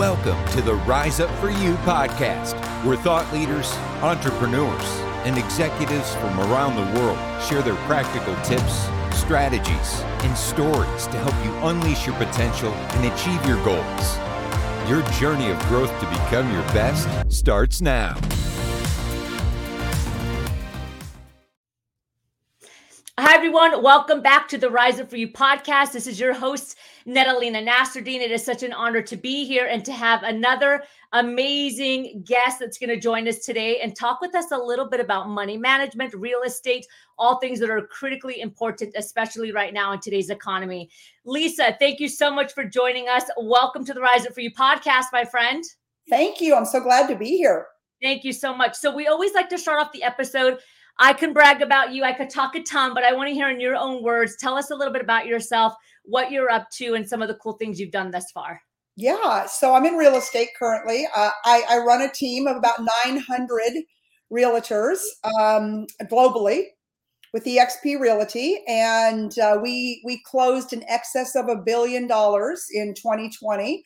Welcome to the Rise Up For You podcast, where thought leaders, entrepreneurs, and executives from around the world share their practical tips, strategies, and stories to help you unleash your potential and achieve your goals. Your journey of growth to become your best starts now. Everyone. Welcome back to the Rise Up For You podcast. This is your host, Natalina Nasruddin. It is such an honor to be here and to have another amazing guest that's going to join us today and talk with us a little bit about money management, real estate, all things that are critically important, especially right now in today's economy. Lisa, thank you so much for joining us. Welcome to the Rise Up For You podcast, my friend. Thank you. I'm so glad to be here. Thank you so much. So, we always like to start off the episode I can brag about you. I could talk a ton, but I want to hear in your own words. Tell us a little bit about yourself, what you're up to, and some of the cool things you've done thus far. Yeah, so I'm in real estate currently. Uh, I, I, run a team of about 900 realtors um, globally with EXP Realty, and uh, we we closed in excess of a billion dollars in 2020.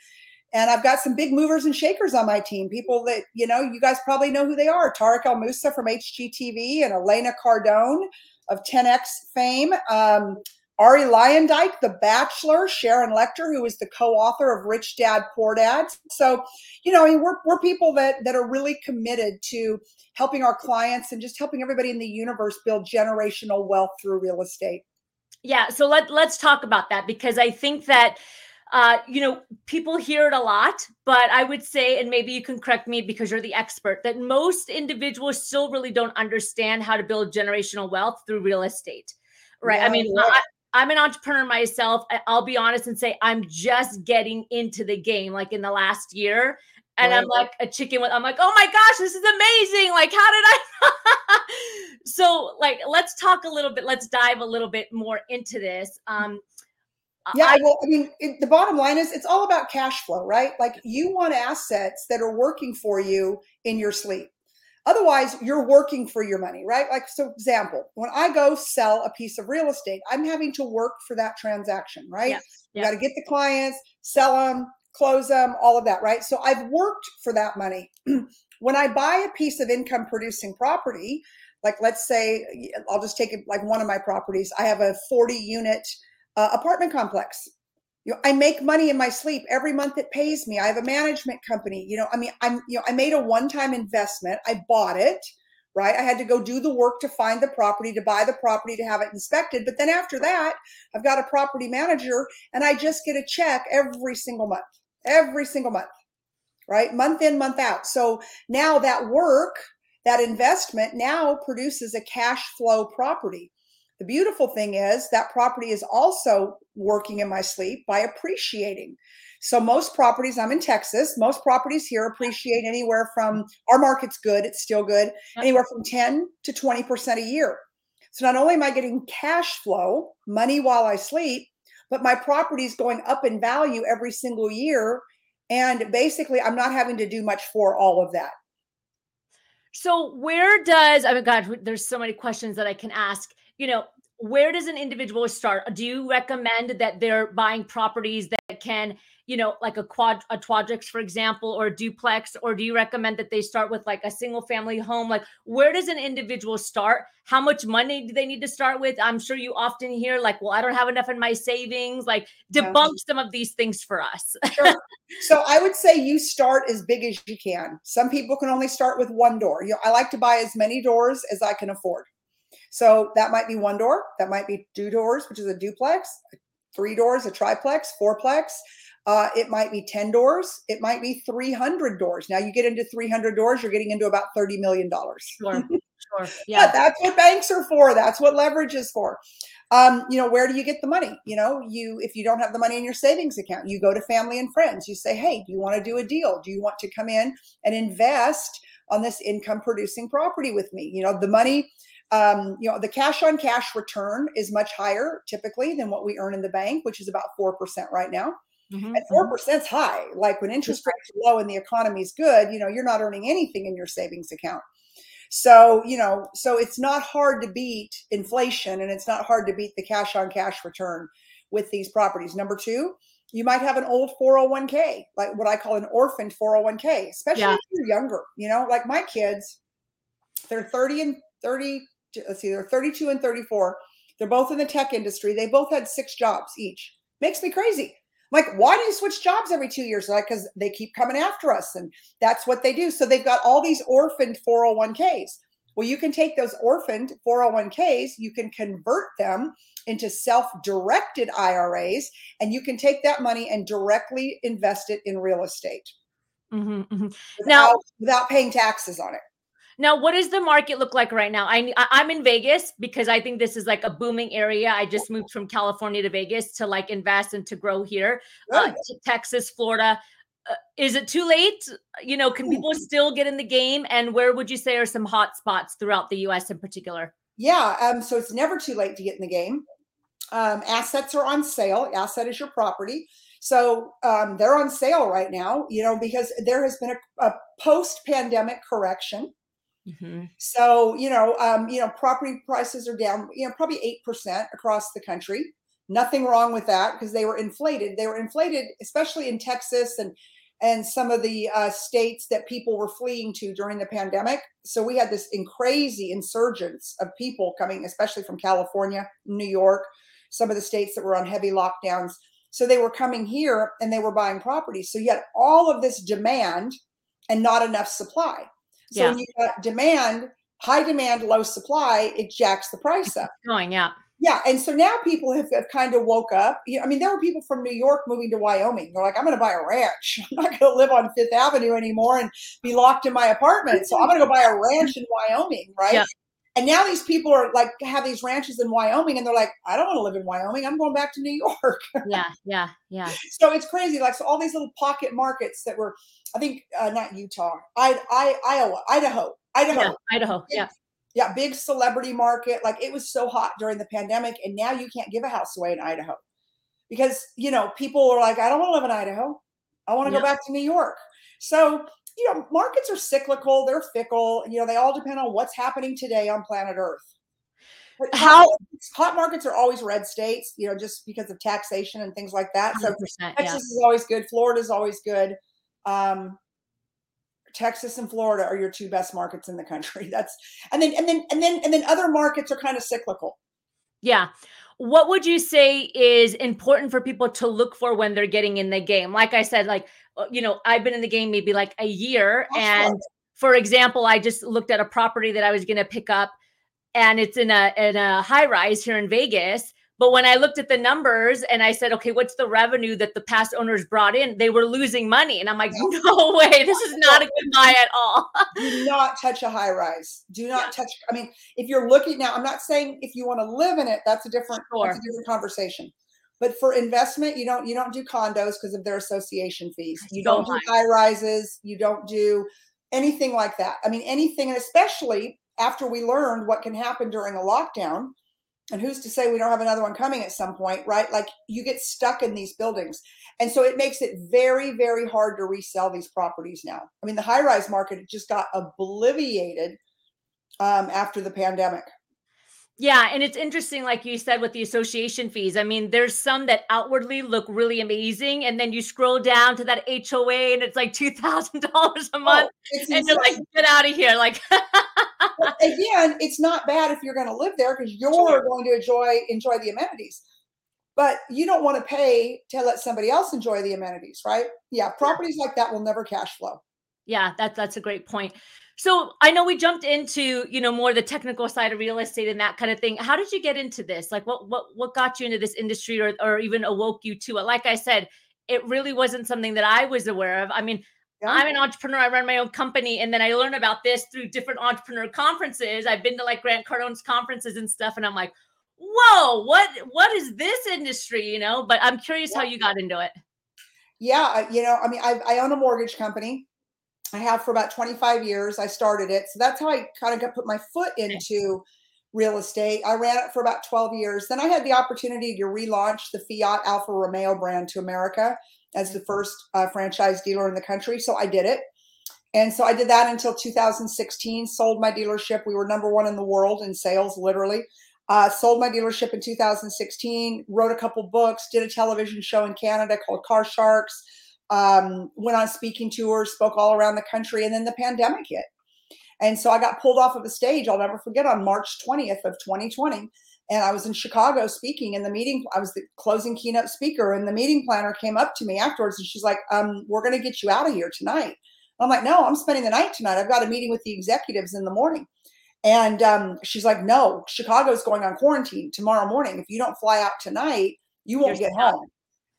And I've got some big movers and shakers on my team, people that, you know, you guys probably know who they are. Tarek El Moussa from HGTV and Elena Cardone of 10X fame. Um, Arie Luyendyk, The Bachelor, Sharon Lechter, who is the co-author of Rich Dad Poor Dad. So, you know, I mean, we're, we're people that that are really committed to helping our clients and just helping everybody in the universe build generational wealth through real estate. Yeah. So let let's talk about that because I think that uh, you know, people hear it a lot, but I would say, and maybe you can correct me because you're the expert, that most individuals still really don't understand how to build generational wealth through real estate. Right. Yeah, I mean, I, I'm an entrepreneur myself. I'll be honest and say I'm just getting into the game like in the last year. And right. I'm like a chicken with, I'm like, oh my gosh, this is amazing. Like, how did I? so, like, let's talk a little bit, let's dive a little bit more into this. Um, yeah, I, well, I mean, it, the bottom line is it's all about cash flow, right? Like you want assets that are working for you in your sleep. Otherwise, you're working for your money, right? Like, so example, when I go sell a piece of real estate, I'm having to work for that transaction, right? Yeah. You got to get the clients, sell them, close them, all of that, right? So I've worked for that money. when I buy a piece of income producing property, like let's say, I'll just take it like one of my properties, I have a 40 unit uh, apartment complex. You know, I make money in my sleep every month. It pays me. I have a management company. You know, I mean, I'm you know, I made a one-time investment. I bought it, right? I had to go do the work to find the property, to buy the property, to have it inspected. But then after that, I've got a property manager, and I just get a check every single month, every single month, right? Month in, month out. So now that work, that investment now produces a cash flow property. The beautiful thing is that property is also working in my sleep by appreciating. So most properties, I'm in Texas, most properties here appreciate anywhere from our market's good, it's still good, anywhere from 10 to 20% a year. So not only am I getting cash flow, money while I sleep, but my property is going up in value every single year. And basically, I'm not having to do much for all of that. So, where does, I mean, God, there's so many questions that I can ask you know, where does an individual start? Do you recommend that they're buying properties that can, you know, like a quad, a quadrix, for example, or a duplex, or do you recommend that they start with like a single family home? Like, where does an individual start? How much money do they need to start with? I'm sure you often hear like, well, I don't have enough in my savings. Like, debunk yeah. some of these things for us. sure. So I would say you start as big as you can. Some people can only start with one door. You know, I like to buy as many doors as I can afford. So that might be one door, that might be two doors, which is a duplex, three doors, a triplex, fourplex. Uh, it might be 10 doors. It might be 300 doors. Now you get into 300 doors, you're getting into about $30 million. Sure. Sure. Yeah. but that's what banks are for. That's what leverage is for. Um, you know, where do you get the money? You know, you, if you don't have the money in your savings account, you go to family and friends. You say, Hey, do you want to do a deal? Do you want to come in and invest on this income producing property with me? You know, the money, um, you know, the cash on cash return is much higher typically than what we earn in the bank, which is about 4% right now. Mm-hmm, and 4 mm-hmm. is high. Like when interest rates are low and the economy is good, you know, you're not earning anything in your savings account. So, you know, so it's not hard to beat inflation and it's not hard to beat the cash on cash return with these properties. Number two, you might have an old 401k, like what I call an orphaned 401k, especially Yeah. if you're younger. You know, like my kids, they're 30 and 30, let's see, they're 32 and 34. They're both in the tech industry. They both had six jobs each. Makes me crazy. I'm like, why do you switch jobs every two years? They're like, because they keep coming after us. And that's what they do. So they've got all these orphaned 401ks. Well, you can take those orphaned 401ks, you can convert them into self directed IRAs, and you can take that money and directly invest it in real estate Mhm, mhm. without, Now- without paying taxes on it. Now, what does the market look like right now? I, I'm in Vegas because I think this is like a booming area. I just moved from California to Vegas to like invest and to grow here. Uh, Good. t- Texas, Florida. Uh, is it too late? You know, can people still get in the game? And where would you say are some hot spots throughout the U.S. in particular? Yeah, um, so it's never too late to get in the game. Um, assets are on sale. Asset is your property. So um, they're on sale right now, you know, because there has been a, a post pandemic correction. Mhm. So, you know, um, you know, property prices are down, you know, probably 8% across the country. Nothing wrong with that because they were inflated. They were inflated, especially in Texas and and some of the uh, states that people were fleeing to during the pandemic. So we had this in crazy insurgence of people coming, especially from California, New York, some of the states that were on heavy lockdowns. So they were coming here and they were buying properties. So you had all of this demand and not enough supply. So Yeah. when you got demand, high demand, low supply, it jacks the price up. Going, yeah. Yeah, and so now people have, have kind of woke up. I mean, there were people from New York moving to Wyoming. They're like, I'm going to buy a ranch. I'm not going to live on Fifth Avenue anymore and be locked in my apartment. So I'm going to go buy a ranch in Wyoming, right? Yeah. And now these people are like have these ranches in Wyoming, and they're like, I don't want to live in Wyoming. I'm going back to New York. Yeah. Yeah. Yeah. so it's crazy. Like so, all these little pocket markets that were, I think, uh, not Utah, I, I, Iowa, Idaho, Idaho Yeah. Idaho. Yeah. yeah, big celebrity market. Like it was so hot during the pandemic, and now you can't give a house away in Idaho because you know people are like, I don't want to live in Idaho. I want to Yeah. go back to New York. So you know, markets are cyclical. They're fickle. You know, they all depend on what's happening today on planet Earth. But hot How- markets- hot markets are always red states. You know, just because of taxation and things like that. So 100%. Yeah. Texas is always good. Florida is always good. Um, Texas and Florida are your two best markets in the country. That's and then and then and then and then other markets are kind of cyclical. Yeah. What would you say is important for people to look for when they're getting in the game? Like I said, like, uh, you know, I've been in the game maybe like a year. Cash And flow. for example, I just looked at a property that I was going to pick up and it's in a in a high rise here in Vegas. But when I looked at the numbers and I said, okay, what's the revenue that the past owners brought in? They were losing money. And I'm like, no way, this is not a good buy at all. Do not touch a high rise. Do not Yeah. touch. I mean, if you're looking now, I'm not saying if you want to live in it, that's a different that's a different conversation. But for investment, you don't you don't do condos because of their association fees. You don't do high rises. You don't do anything like that. I mean, anything, and especially after we learned what can happen during a lockdown. And who's to say we don't have another one coming at some point, right? Like you get stuck in these buildings. And so it makes it very, very hard to resell these properties now. I mean, the high rise market just got obliterated um, after the pandemic. Yeah, and it's interesting, like you said, with the association fees. I mean, there's some that outwardly look really amazing, and then you scroll down to that HOA, and it's like two thousand dollars a oh, month, Oh, and you're like, "Get out of here!" Like, again, it's not bad if you're going to live there because you're Sure. going to enjoy enjoy the amenities. But you don't want to pay to let somebody else enjoy the amenities, right? Yeah, properties like that will never cash flow. yeah, that's that's a great point. So I know we jumped into you know more the technical side of real estate and that kind of thing. How did you get into this? Like, what what what got you into this industry, or or even awoke you to it? Like I said, it really wasn't something that I was aware of. I mean, Yeah. I'm an entrepreneur. I run my own company, and then I learn about this through different entrepreneur conferences. I've been to like Grant Cardone's conferences and stuff, and I'm like, "Whoa, what what is this industry?" You know. But I'm curious how you got into it. Yeah, you know, I mean, I, I own a mortgage company. I have for about 25 years. I started it. So that's how I kind of got put my foot into real estate. I ran it for about 12 years. Then I had the opportunity to relaunch the Fiat Alfa Romeo brand to America as the first uh, franchise dealer in the country. So I did it. And so I did that until 2016, sold my dealership. We were number one in the world in sales, literally. Uh, sold my dealership in 2016, wrote a couple books, did a television show in Canada called Car Sharks, um, went on speaking tours, spoke all around the country, and then the pandemic hit. And so I got pulled off of a stage, I'll never forget, on March 20th of 2020 and I was in Chicago speaking in the meeting. I was the closing keynote speaker, and the meeting planner came up to me afterwards and she's like, um, We're going to get you out of here tonight. I'm like, No, I'm spending the night tonight. I've got a meeting with the executives in the morning. And um, she's like, No, Chicago's going on quarantine tomorrow morning. If you don't fly out tonight, you won't You're get home.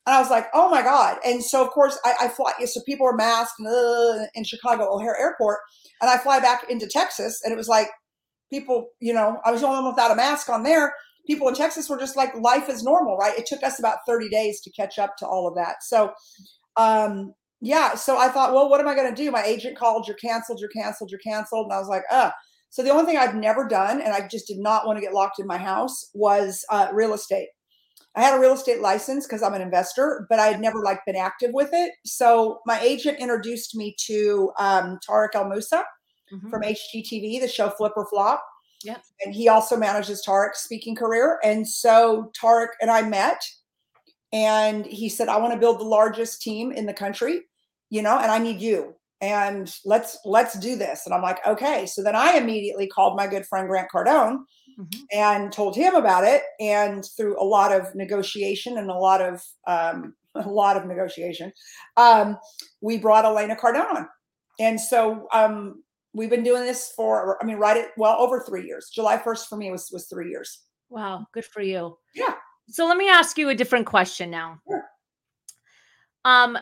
And I was like, Oh my God. And so, of course, I, I fly. So people are masked uh, in Chicago O'Hare Airport. And I fly back into Texas, and it was like, people, you know, I was the only one without a mask on there. People in Texas were just like life is normal, right? It took us about 30 days to catch up to all of that. So, um, yeah, so I thought, well, what am I going to do? My agent called, you're canceled, you're canceled, you're canceled. And I was like, uh. So the only thing I've never done, and I just did not want to get locked in my house, was uh, real estate. I had a real estate license because I'm an investor, but I had never like been active with it. So my agent introduced me to um, Tarek El Moussa, mm-hmm. from HGTV, the show Flip or Flop. Yeah. And he also manages Tarek's speaking career. And so Tarek and I met and he said, I want to build the largest team in the country, you know, and I need you. And let's let's do this. And I'm like, okay. So then I immediately called my good friend Grant Cardone mm-hmm. and told him about it. And through a lot of negotiation and a lot of um, a lot of negotiation, um, we brought Elena Cardone on. And so um, we've been doing this for i mean right at well over three years july 1st for me was was three years wow good for you yeah so let me ask you a different question now sure. um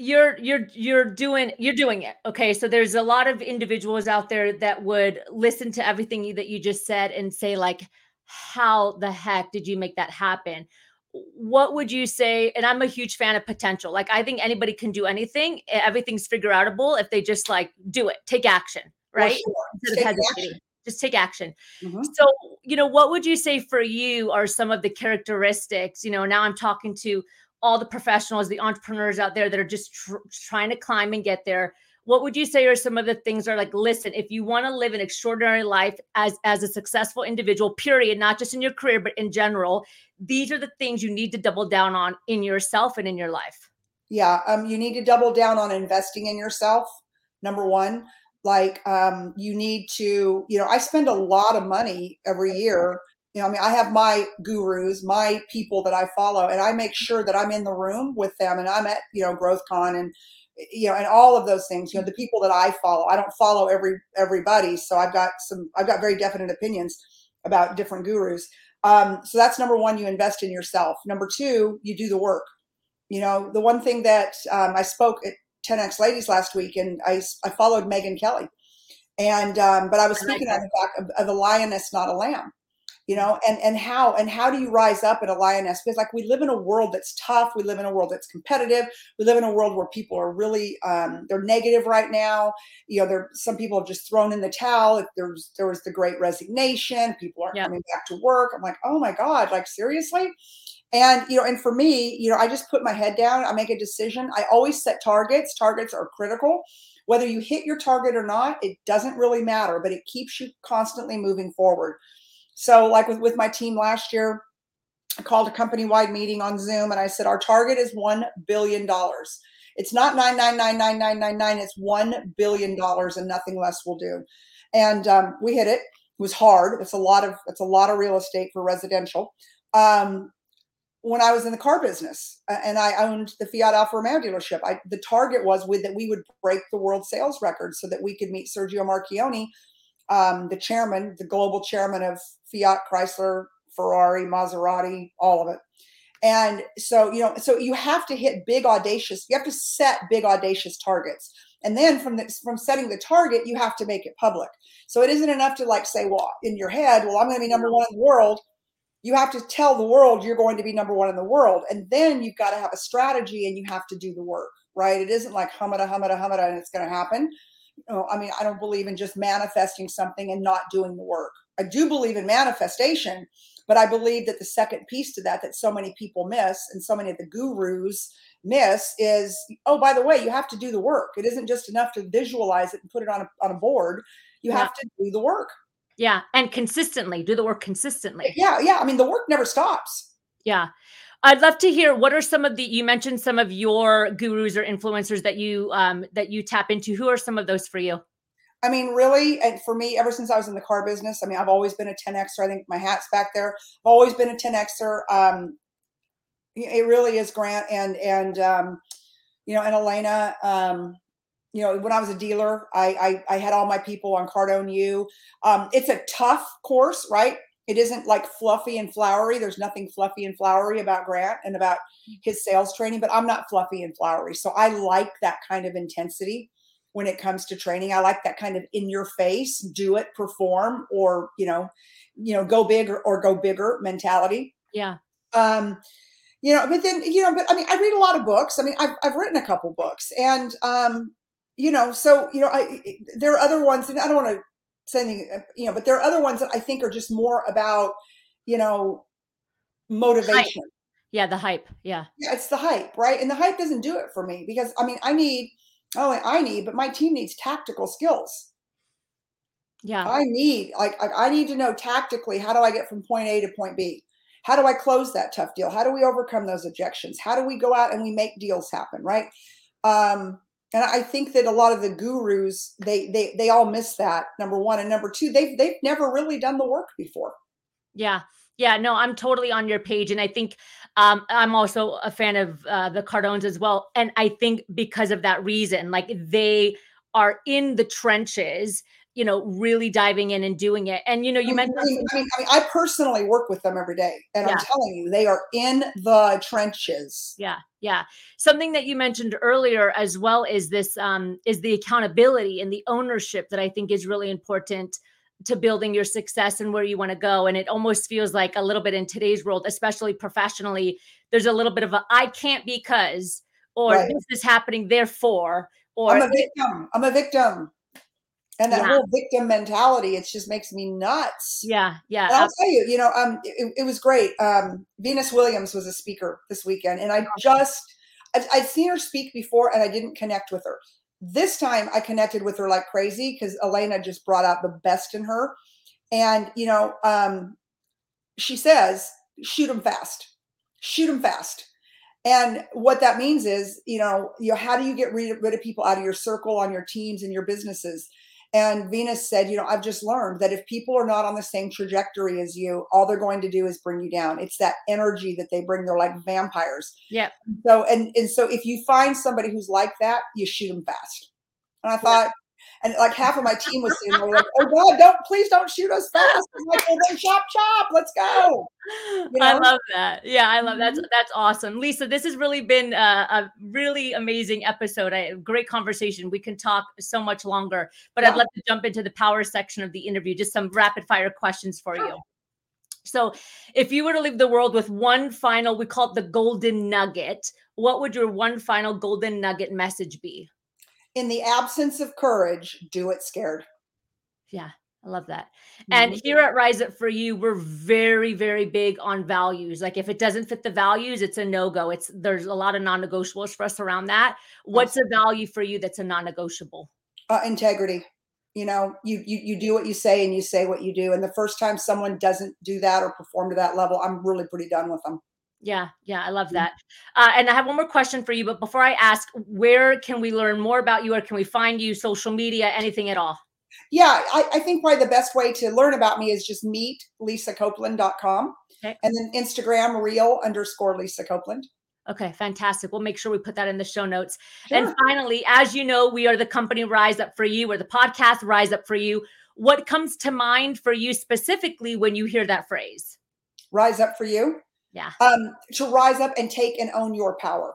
you're you're you're doing you're doing it okay so there's a lot of individuals out there that would listen to everything that you just said and say like how the heck did you make that happen what would you say and i'm a huge fan of potential like i think anybody can do anything everything's figure outable if they just like do it take action right sure. take action. just take action mm-hmm. so you know what would you say for you are some of the characteristics you know now i'm talking to all the professionals the entrepreneurs out there that are just tr- trying to climb and get there what would you say are some of the things are like listen if you want to live an extraordinary life as as a successful individual period not just in your career but in general these are the things you need to double down on in yourself and in your life. Yeah um you need to double down on investing in yourself number one. Like um you need to you know i spend a lot of money every year you know i mean i have my gurus my people that i follow and i make sure that i'm in the room with them and i'm at you know growthcon and you know, and all of those things, you know, the people that I follow, I don't follow every everybody. So I've got some, I've got very definite opinions about different gurus. Um, so that's number one, you invest in yourself. Number two, you do the work. You know, the one thing that um, I spoke at 10X Ladies last week and I, I followed Megyn Kelly. And, um, but I was speaking on the fact of, of a lioness, not a lamb you know and and how and how do you rise up in a lioness? Because like we live in a world that's tough. We live in a world that's competitive. We live in a world where people are really um, they're negative right now. You know there some people have just thrown in the towel. There's there was the great resignation people aren't coming back to work. I'm like oh my god like seriously? And you know and for me you know i just put my head down. I make a decision. I always set targets. Targets are critical. Whether you hit your target or not it doesn't really matter but it keeps you constantly moving forward so, like with, with my team last year, I called a company wide meeting on Zoom and I said, Our target is $1 billion. It's not 9999999, it's $1 billion and nothing less will do. And um, we hit it. It was hard. It's a lot of it's a lot of real estate for residential. Um, when I was in the car business and I owned the Fiat Alfa Romeo dealership, I, the target was with that we would break the world sales record so that we could meet Sergio Marchionne um, the chairman, the global chairman of Fiat, Chrysler, Ferrari, Maserati, all of it. And so, you know, so you have to hit big audacious, you have to set big audacious targets. And then from the, from setting the target, you have to make it public. So it isn't enough to like say, well, in your head, well, I'm going to be number one in the world. You have to tell the world you're going to be number one in the world. And then you've got to have a strategy and you have to do the work, right? It isn't like humada, humada, humada, and it's going to happen know, I mean, I don't believe in just manifesting something and not doing the work. I do believe in manifestation, but I believe that the second piece to that that so many people miss and so many of the gurus miss is oh by the way you have to do the work it isn't just enough to visualize it and put it on a, on a board you yeah. have to do the work Yeah. And consistently do the work consistently. Yeah. Yeah. I mean, the work never stops. Yeah. I'd love to hear what are some of the you mentioned some of your gurus or influencers that you um that you tap into. Who are some of those for you? I mean, really, and for me, ever since I was in the car business, I mean, I've always been a 10xer. I think my hat's back there. I've always been a 10xer. Um, it really is Grant and and um, you know, and Elena. Um, you know, when I was a dealer, I I, I had all my people on Cardone U. Um, it's a tough course, right? It isn't like fluffy and flowery. There's nothing fluffy and flowery about Grant and about his sales training, but I'm not fluffy and flowery. So I like that kind of intensity when it comes to training. I like that kind of in your face, do it, perform, or you know, you know, go big or, or go bigger mentality. Yeah. Um, you know, but then you know, but I mean, I read a lot of books. I mean, I've I've written a couple books, and um, you know, so you know, I there are other ones, and I don't want to anything, uh, you know, but there are other ones that I think are just more about, you know, motivation. Hype. Yeah, the hype. Yeah. Yeah, it's the hype, right? And the hype doesn't do it for me because I mean, I need oh, I need, but my team needs tactical skills. Yeah. I need like, like I need to know tactically how do I get from point A to point B? How do I close that tough deal? How do we overcome those objections? How do we go out and we make deals happen, right? Um, and I think that a lot of the gurus they they they all miss that number one. And number two they've they've never really done the work before. Yeah, yeah, no, I'm totally on your page, and I think um, I'm also a fan of uh, the Cardones as well, and I think because of that reason, like they are in the trenches you know, really diving in and doing it. And you know, you I mean, mentioned. I mean, I mean, I personally work with them every day, and yeah. I'm telling you, they are in the trenches. Yeah, yeah. Something that you mentioned earlier as well is this um, is the accountability and the ownership that I think is really important to building your success and where you want to go. And it almost feels like a little bit in today's world, especially professionally, there's a little bit of a I can't because or right. this is happening, therefore. Or I'm a victim. I'm a victim and that yeah. whole victim mentality it just makes me nuts. Yeah yeah i'll tell you you know um it, it, was great. Um venus williams was a speaker this weekend and i just I've, I'd seen her speak before and i didn't connect with her. This time i connected with her like crazy because elena just brought out the best in her. And you know um she says shoot them fast. Shoot them fast. And what that means is you know you know how do you get rid, rid of people out of your circle on your teams and your businesses and Venus said, you know, I've just learned that if people are not on the same trajectory as you, all they're going to do is bring you down. It's that energy that they bring. They're like vampires. Yeah. So and and so if you find somebody who's like that, you shoot them fast. And I thought, and like half of my team was sitting there like, "Oh God, don't please don't shoot us fast!" I'm like, "Well, then chop chop, let's go." You know? I love that. Yeah, I love that. Mm-hmm. That's awesome, Lisa. This has really been a, a really amazing episode. I, great conversation. We can talk so much longer, but yeah. I'd love to jump into the power section of the interview. Just some rapid fire questions for you. So, if you were to leave the world with one final, we call it the golden nugget. What would your one final golden nugget message be? In the absence of courage, do it scared. Yeah, I love that. And mm-hmm. here at Rise Up for You, we're very, very big on values. Like if it doesn't fit the values, it's a no-go. It's there's a lot of non-negotiables for us around that. What's a value for you that's a non-negotiable? Uh, integrity. You know, you, you you do what you say and you say what you do. And the first time someone doesn't do that or perform to that level, I'm really pretty done with them. Yeah, yeah, I love mm. that. Uh, and I have one more question for you, but before I ask, where can we learn more about you, or can we find you, social media, anything at all? Yeah, I, I think probably the best way to learn about me is just meet lisacopeland.com okay. and then Instagram real underscore Lisa Copeland. Okay, fantastic. We'll make sure we put that in the show notes. Sure. And finally, as you know, we are the company Rise Up for You, or the podcast Rise Up for You. What comes to mind for you specifically when you hear that phrase? Rise Up for You yeah um to rise up and take and own your power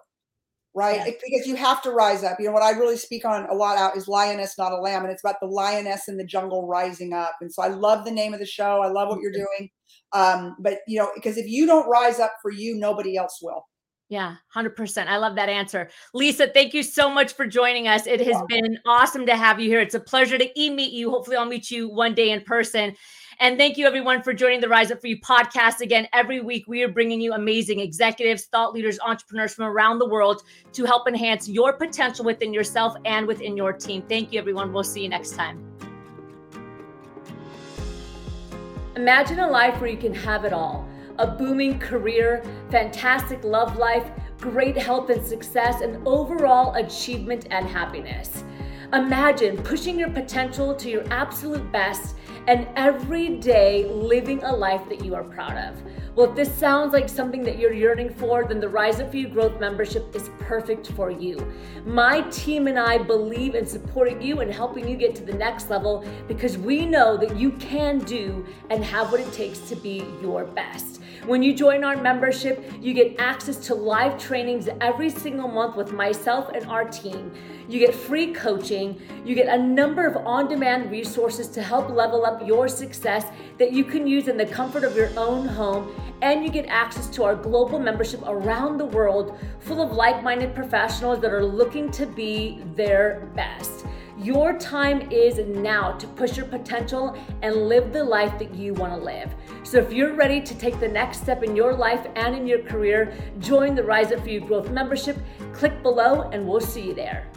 right yeah. it, because you have to rise up you know what i really speak on a lot out is lioness not a lamb and it's about the lioness in the jungle rising up and so i love the name of the show i love what you're mm-hmm. doing um but you know because if you don't rise up for you nobody else will yeah, 100%. I love that answer. Lisa, thank you so much for joining us. It has been awesome to have you here. It's a pleasure to e meet you. Hopefully, I'll meet you one day in person. And thank you, everyone, for joining the Rise Up For You podcast. Again, every week we are bringing you amazing executives, thought leaders, entrepreneurs from around the world to help enhance your potential within yourself and within your team. Thank you, everyone. We'll see you next time. Imagine a life where you can have it all a booming career, fantastic love life, great health and success, and overall achievement and happiness. Imagine pushing your potential to your absolute best and every day living a life that you are proud of. Well, if this sounds like something that you're yearning for, then the Rise Up For You Growth membership is perfect for you. My team and I believe in supporting you and helping you get to the next level because we know that you can do and have what it takes to be your best. When you join our membership, you get access to live trainings every single month with myself and our team. You get free coaching. You get a number of on demand resources to help level up your success that you can use in the comfort of your own home. And you get access to our global membership around the world full of like minded professionals that are looking to be their best. Your time is now to push your potential and live the life that you want to live. So if you're ready to take the next step in your life and in your career, join the Rise Up For You Growth membership. Click below and we'll see you there.